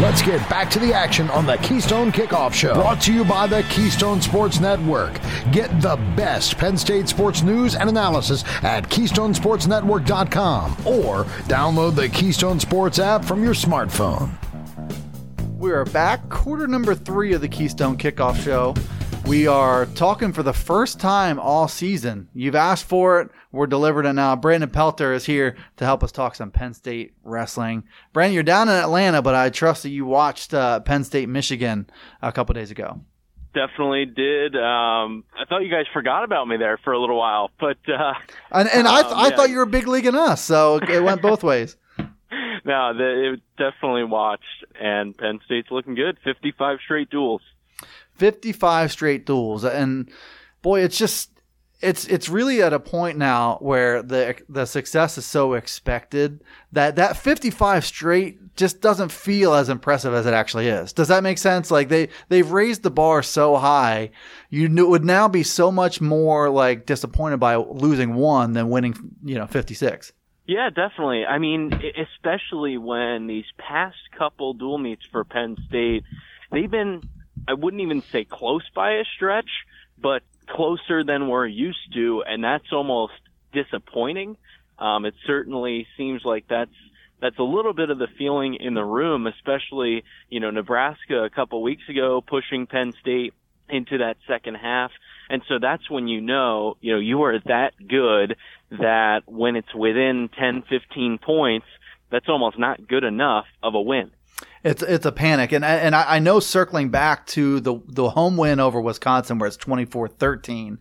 Let's get back to the action on the Keystone Kickoff Show. Brought to you by the Keystone Sports Network. Get the best Penn State sports news and analysis at KeystonesportsNetwork.com or download the Keystone Sports app from your smartphone. We are back, quarter number three of the Keystone Kickoff Show. We are talking for the first time all season. You've asked for it. We're delivering it now. Brandon Pelter is here to help us talk some Penn State wrestling. Brandon, you're down in Atlanta, but I trust that you watched uh, Penn State Michigan a couple days ago. Definitely did. Um, I thought you guys forgot about me there for a little while, but uh, and, and um, I, th- I yeah. thought you were big league in us, so it went both ways. no, the, it definitely watched, and Penn State's looking good. Fifty-five straight duals. 55 straight duals and boy it's just it's it's really at a point now where the the success is so expected that that 55 straight just doesn't feel as impressive as it actually is. Does that make sense? Like they they've raised the bar so high, you would now be so much more like disappointed by losing one than winning, you know, 56. Yeah, definitely. I mean, especially when these past couple dual meets for Penn State, they've been I wouldn't even say close by a stretch, but closer than we're used to, and that's almost disappointing. Um, it certainly seems like that's that's a little bit of the feeling in the room, especially you know Nebraska a couple weeks ago pushing Penn State into that second half, and so that's when you know you know you are that good that when it's within 10, 15 points, that's almost not good enough of a win. It's it's a panic, and and I, know circling back to the the home win over Wisconsin, where it's 24-13,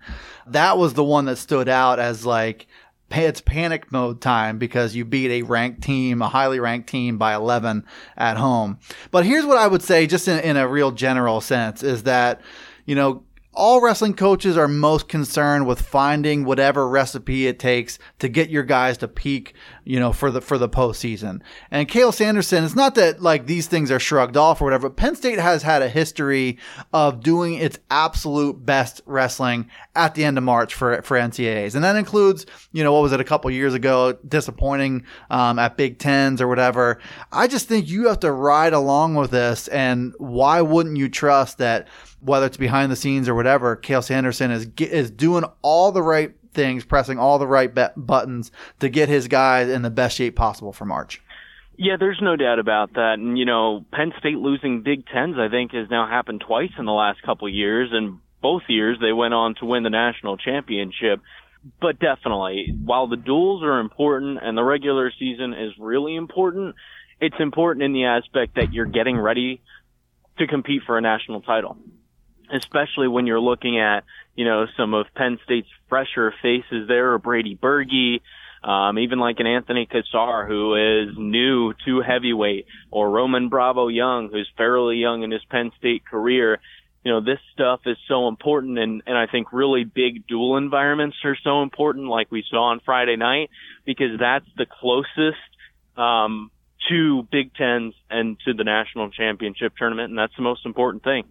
that was the one that stood out as like it's panic mode time because you beat a ranked team, a highly ranked team by 11 at home. But here's what I would say, just in, in a real general sense, is that you know all wrestling coaches are most concerned with finding whatever recipe it takes to get your guys to peak, you know, for the for the postseason. And Cael Sanderson, it's not that like these things are shrugged off or whatever. Penn State has had a history of doing its absolute best wrestling at the end of March for for NCAAs, and that includes, you know, what was it a couple years ago, disappointing um, at Big Tens or whatever. I just think you have to ride along with this, and why wouldn't you trust that? Whether it's behind the scenes or whatever, Cael Sanderson is is doing all the right things, pressing all the right be- buttons to get his guys in the best shape possible for March. Yeah, there's no doubt about that. And you know, Penn State losing Big Tens, I think, has now happened twice in the last couple of years, and both years they went on to win the national championship. But definitely, while the duals are important and the regular season is really important, it's important in the aspect that you're getting ready to compete for a national title especially when you're looking at, you know, some of Penn State's fresher faces there, or Brady Berge, um, even like an Anthony Cassar who is new to heavyweight, or Roman Bravo Young who's fairly young in his Penn State career. You know, this stuff is so important and, and I think really big dual environments are so important like we saw on Friday night because that's the closest, um, to Big Tens and to the national championship tournament. And that's the most important thing.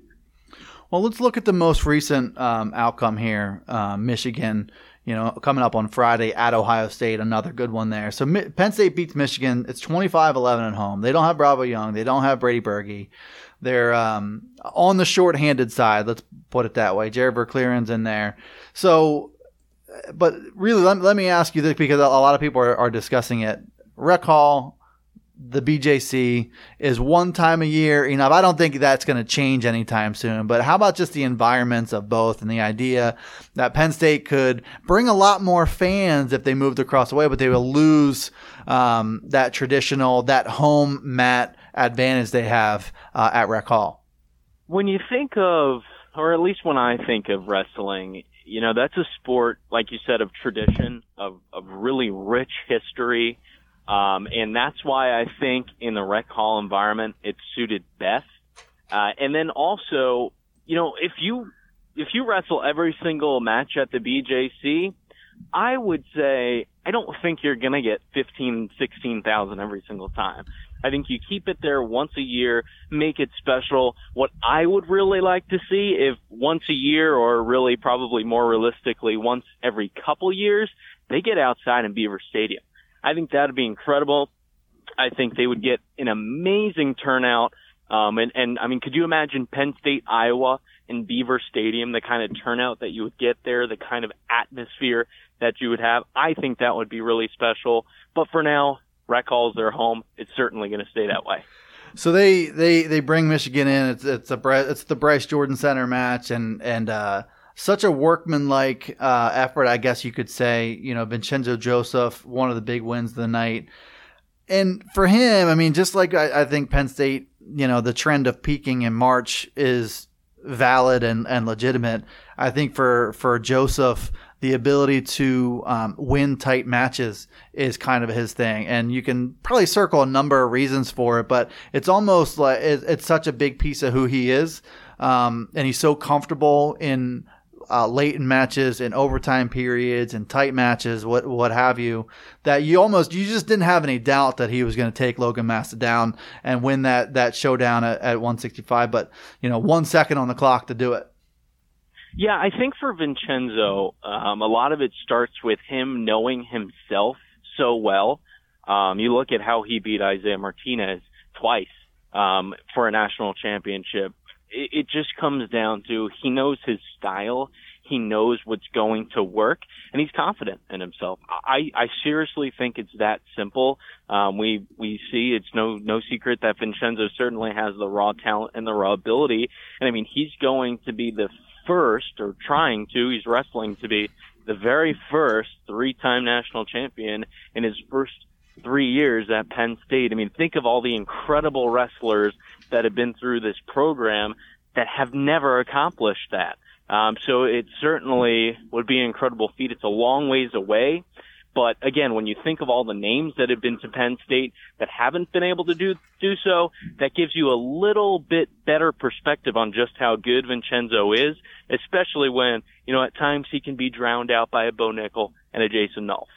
Well, let's look at the most recent um, outcome here. Uh, Michigan, you know, coming up on Friday at Ohio State, another good one there. So Mi- Penn State beats Michigan. It's 25-11 at home. They don't have Bravo Young. They don't have Brady Berge. They're um, on the short-handed side. Let's put it that way. Jarod Verkleeren's in there. So, but really, let, let me ask you this because a lot of people are, are discussing it. Rec Hall, the BJC is one time a year enough? I don't think that's going to change anytime soon. But how about just the environments of both and the idea that Penn State could bring a lot more fans if they moved across the way, but they will lose um, that traditional, that home mat advantage they have uh, at Rec Hall? When you think of, or at least when I think of wrestling, you know, that's a sport, like you said, of tradition, of, of really rich history um, and that's why I think in the rec hall environment, it's suited best. Uh, and then also, you know, if you, if you wrestle every single match at the BJC, I would say I don't think you're going to get 15, 16,000 every single time. I think you keep it there once a year, make it special. What I would really like to see if once a year or really probably more realistically once every couple years, they get outside in Beaver Stadium. I think that'd be incredible. I think they would get an amazing turnout. Um, and, and I mean, could you imagine Penn State, Iowa in Beaver Stadium, the kind of turnout that you would get there, the kind of atmosphere that you would have? I think that would be really special. But for now, Rec Hall's their home. It's certainly going to stay that way. So they, they, they bring Michigan in. It's it's a it's the Bryce Jordan Center match, and and uh, such a workmanlike uh, effort, I guess you could say. You know, Vincenzo Joseph, one of the big wins of the night, and for him, I mean, just like I, I think Penn State, you know, the trend of peaking in March is valid and, and legitimate. I think for for Joseph, the ability to um, win tight matches is kind of his thing, and you can probably circle a number of reasons for it. But it's almost like it, it's such a big piece of who he is, um, and he's so comfortable in uh, late in matches, in overtime periods, and tight matches, what what have you, that you almost you just didn't have any doubt that he was going to take Logan Massa down and win that that showdown at, at 165. But you know, one second on the clock to do it. Yeah, I think for Vincenzo, um, a lot of it starts with him knowing himself so well. Um, you look at how he beat Isaiah Martinez twice um, for a national championship. It, it just comes down to he knows his style. He knows what's going to work, and he's confident in himself. I, I seriously think it's that simple. Um, we we see it's no no secret that Vincenzo certainly has the raw talent and the raw ability, and I mean he's going to be the first, or trying to, he's wrestling to be the very first three-time national champion in his first three years at Penn State. I mean, think of all the incredible wrestlers that have been through this program that have never accomplished that. Um, so it certainly would be an incredible feat. It's a long ways away. But again, when you think of all the names that have been to Penn State that haven't been able to do do so, that gives you a little bit better perspective on just how good Vincenzo is, especially when you know at times he can be drowned out by a Bo Nickal and a Jason Nolf.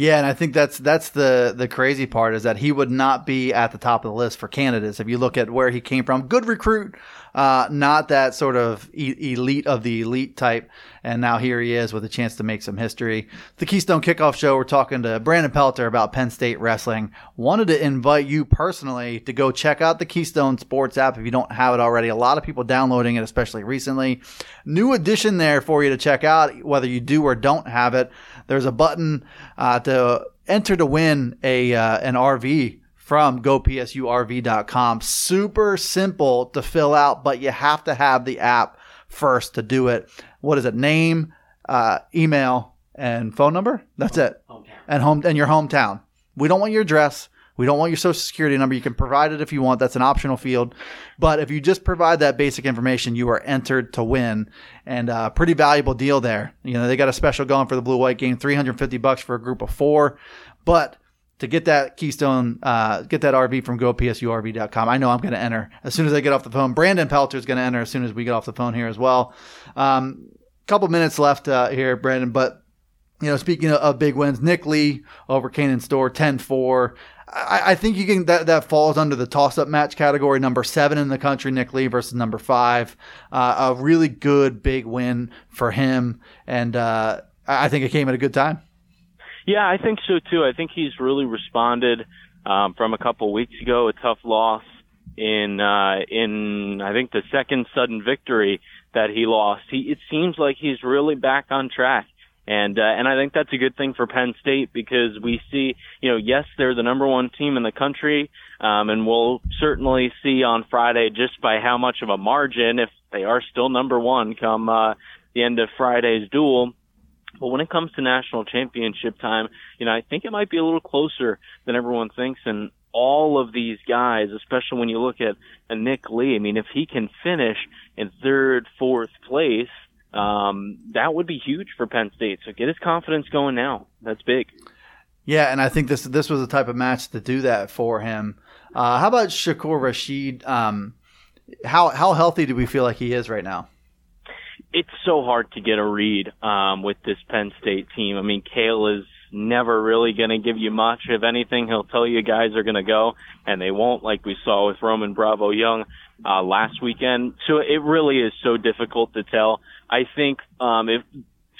Yeah, and I think that's that's the the crazy part is that he would not be at the top of the list for candidates if you look at where he came from. Good recruit, uh, not that sort of e- elite of the elite type. And now here he is with a chance to make some history. The Keystone Kickoff Show. We're talking to Brandon Pelter about Penn State wrestling. Wanted to invite you personally to go check out the Keystone Sports app if you don't have it already. A lot of people downloading it, especially recently. New addition there for you to check out, whether you do or don't have it. There's a button uh, to enter to win a uh, an RV from gopsurv.com. Super simple to fill out, but you have to have the app first to do it. What is it? Name, uh, email, and phone number. That's it. Hometown. And home and your hometown. We don't want your address. We don't want your social security number. You can provide it if you want. That's an optional field. But if you just provide that basic information, you are entered to win. And a uh, pretty valuable deal there. You know, they got a special going for the blue white game, 350 bucks for a group of four. But to get that Keystone, uh, get that RV from gopsurv.com. I know I'm going to enter as soon as I get off the phone. Brandon Pelter is going to enter as soon as we get off the phone here as well. Um, couple minutes left uh, here, Brandon, but you know, speaking of, big wins, Nick Lee over Kanen Storr, 10-4. I, I, think you can that that falls under the toss-up match category. Number seven in the country, Nick Lee versus number five. Uh, a really good big win for him, and uh, I think it came at a good time. Yeah, I think so too. I think he's really responded um, from a couple weeks ago, a tough loss in uh, in I think the second sudden victory that he lost. He it seems like he's really back on track. And uh, and I think that's a good thing for Penn State because we see, you know, yes, they're the number one team in the country, um, and we'll certainly see on Friday just by how much of a margin if they are still number one come uh, the end of Friday's dual. But when it comes to national championship time, you know, I think it might be a little closer than everyone thinks. And all of these guys, especially when you look at a Nick Lee, I mean, if he can finish in third, fourth place, um, that would be huge for Penn State. So get his confidence going now. That's big. Yeah, and I think this this was the type of match to do that for him. Uh, how about Shakur Rasheed? Um, how how healthy do we feel like he is right now? It's so hard to get a read um, with this Penn State team. I mean, Cael is never really going to give you much. If anything, he'll tell you guys are going to go, and they won't, like we saw with Roman Bravo Young uh, last weekend. So it really is so difficult to tell. I think um, if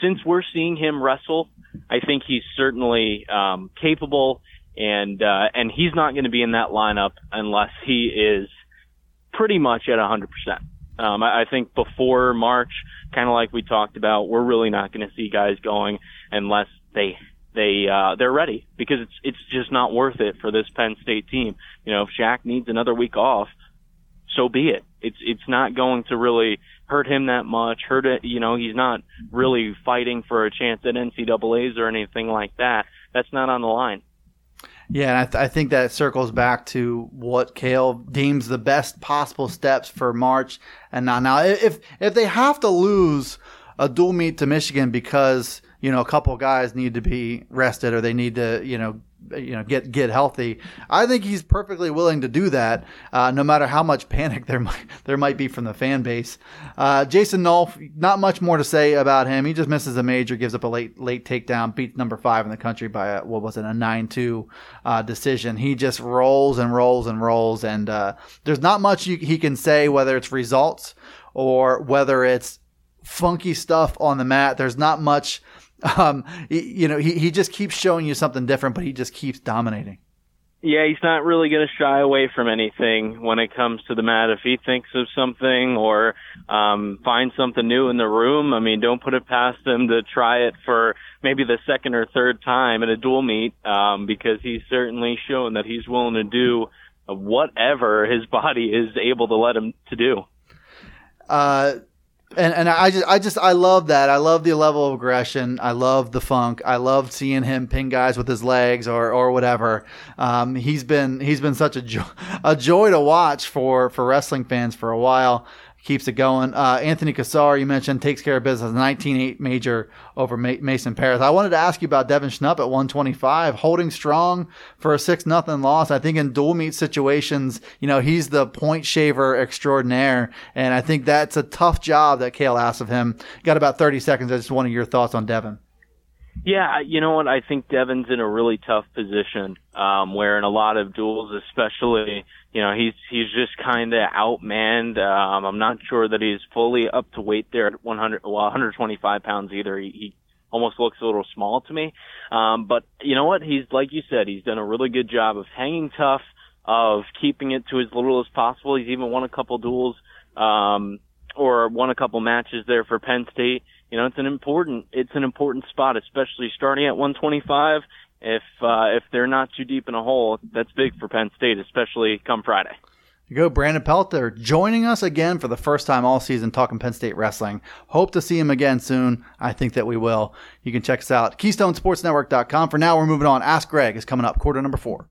since we're seeing him wrestle, I think he's certainly um, capable, and uh, and he's not going to be in that lineup unless he is pretty much at 100%. Um, I, I think before March, kind of like we talked about, we're really not going to see guys going unless they they uh, they're ready because it's it's just not worth it for this Penn State team. You know, if Shaq needs another week off, so be it. It's it's not going to really hurt him that much. Hurt it, you know, he's not really fighting for a chance at NCAA's or anything like that. That's not on the line. Yeah, and I, th- I think that circles back to what Cael deems the best possible steps for March and now. Now, if if they have to lose a dual meet to Michigan because you know a couple guys need to be rested or they need to you know you know get get healthy. I think he's perfectly willing to do that, uh, no matter how much panic there might there might be from the fan base. Uh, Jason Nolf, not much more to say about him. He just misses a major, gives up a late late takedown, beats number five in the country by a, what was it a nine two uh, decision. He just rolls and rolls and rolls, and uh, there's not much you, he can say whether it's results or whether it's funky stuff on the mat. There's not much um, you know, he, he just keeps showing you something different, but he just keeps dominating. Yeah, he's not really going to shy away from anything when it comes to the mat. If he thinks of something or um, finds something new in the room, I mean, don't put it past him to try it for maybe the second or third time in a dual meet um, because he's certainly shown that he's willing to do whatever his body is able to let him to do. Uh, and and I just I just I love that. I love the level of aggression. I love the funk. I love seeing him pin guys with his legs or or whatever. Um, he's been he's been such a joy, a joy to watch for for wrestling fans for a while keeps it going. Uh, Anthony Cassar, you mentioned, takes care of business. 19-8 major over Mason Parris. I wanted to ask you about Devin Schnupp at 125, holding strong for a six nothing loss. I think in dual meet situations, you know, he's the point shaver extraordinaire, and I think that's a tough job that Cael asks of him. Got about 30 seconds. I just wanted your thoughts on Devin. Yeah, you know what? I think Devin's in a really tough position, um, where in a lot of duals, especially you know, he's he's just kind of outmanned. Um, I'm not sure that he's fully up to weight there at 100, well, 125 pounds either. He, he almost looks a little small to me. Um, but you know what? He's like you said, he's done a really good job of hanging tough, of keeping it to as little as possible. He's even won a couple duals, um, or won a couple matches there for Penn State. You know, it's an important, it's an important spot, especially starting at 125 if uh, if they're not too deep in a hole, that's big for Penn State, especially come Friday. You go, Brandon Pelter, joining us again for the first time all season talking Penn State wrestling. Hope to see him again soon. I think that we will. You can check us out, KeystoneSportsNetwork.com. For now, we're moving on. Ask Greg is coming up, quarter number four.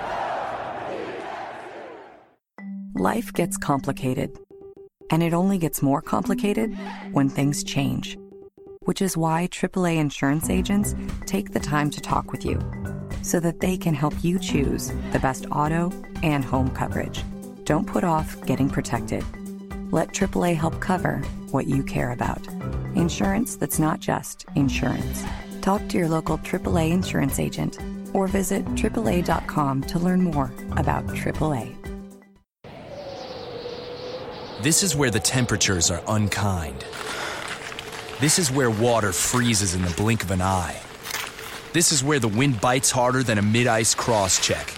Life gets complicated, and it only gets more complicated when things change. Which is why AAA insurance agents take the time to talk with you so that they can help you choose the best auto and home coverage. Don't put off getting protected. Let AAA help cover what you care about. Insurance that's not just insurance. Talk to your local AAA insurance agent or visit AAA.com to learn more about AAA. This is where the temperatures are unkind. This is where water freezes in the blink of an eye. This is where the wind bites harder than a mid ice cross check.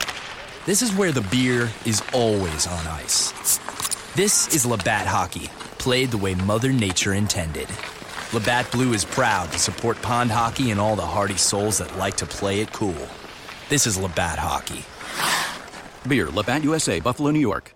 This is where the beer is always on ice. This is Labatt Hockey, played the way Mother Nature intended. Labatt Blue is proud to support pond hockey and all the hardy souls that like to play it cool. This is Labatt Hockey. Beer, Labatt USA, Buffalo, New York.